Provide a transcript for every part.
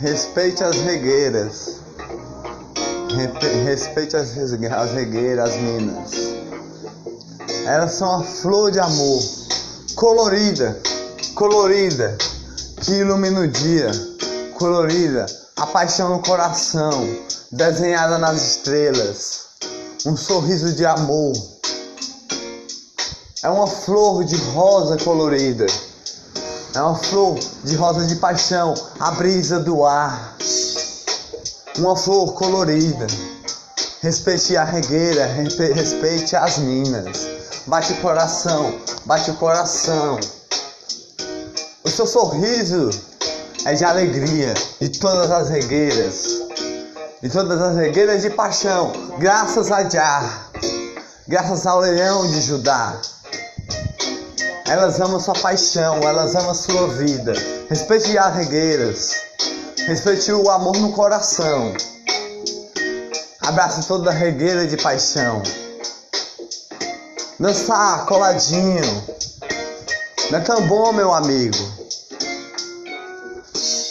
Respeite as regueiras. Respeite as, as regueiras, as minas. Elas são a flor de amor, colorida, colorida, que ilumina o dia, colorida, a paixão no coração, desenhada nas estrelas, um sorriso de amor. É uma flor de rosa colorida. É uma flor de rosa de paixão, a brisa do ar. Uma flor colorida. Respeite a regueira, respeite as minas. Bate o coração, bate o coração. O seu sorriso é de alegria de todas as regueiras. De todas as regueiras de paixão. Graças a Jah. Graças ao leão de Judá. Elas amam sua paixão, elas amam sua vida. Respeite as regueiras. Respeite o amor no coração. Abrace toda a regueira de paixão. Dançar coladinho. Não é tão bom, meu amigo.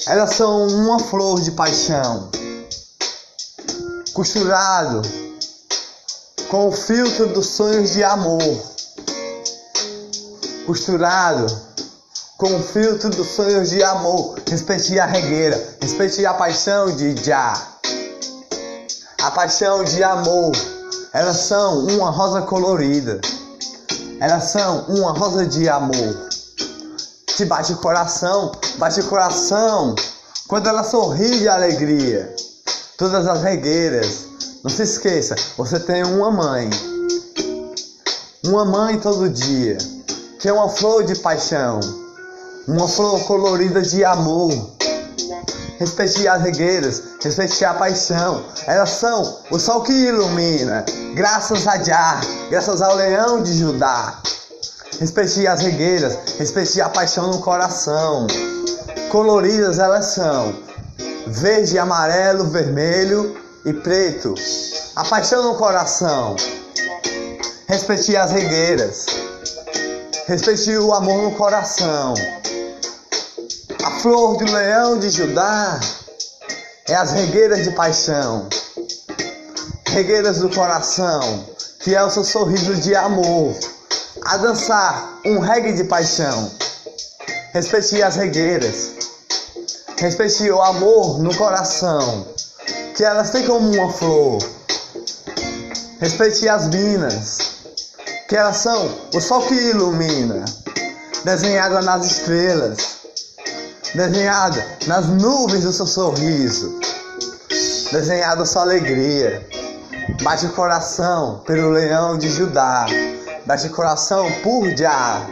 Elas são uma flor de paixão. Costurado com o filtro dos sonhos de amor costurado com o filtro dos sonhos de amor. Respeite a regueira, respeite a paixão de Já. A paixão de amor, elas são uma rosa colorida. Elas são uma rosa de amor. Te bate o coração, bate o coração. Quando ela sorri de alegria. Todas as regueiras. Não se esqueça, você tem uma mãe. Uma mãe todo dia que é uma flor de paixão, uma flor colorida de amor. Respeite as regueiras, respeite a paixão. Elas são o sol que ilumina, graças a Jah, graças ao leão de Judá. Respeite as regueiras, respeite a paixão no coração. Coloridas elas são, verde, amarelo, vermelho e preto. A paixão no coração. Respeite as regueiras. Respeite o amor no coração. A flor do leão de Judá é as regueiras de paixão. Regueiras do coração, que é o seu sorriso de amor. A dançar um reggae de paixão. Respeite as regueiras. Respeite o amor no coração, que elas têm como uma flor. Respeite as minas que elas são o sol que ilumina, desenhada nas estrelas, desenhada nas nuvens do seu sorriso, desenhada sua alegria. Bate o coração pelo leão de Judá, bate o coração por Já.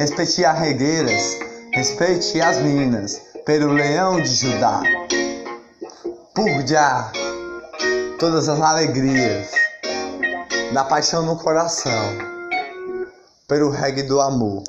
Respeite as regueiras, respeite as minas, pelo leão de Judá. Por Já, todas as alegrias da paixão no coração pelo reggae do amor.